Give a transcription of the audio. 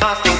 nothing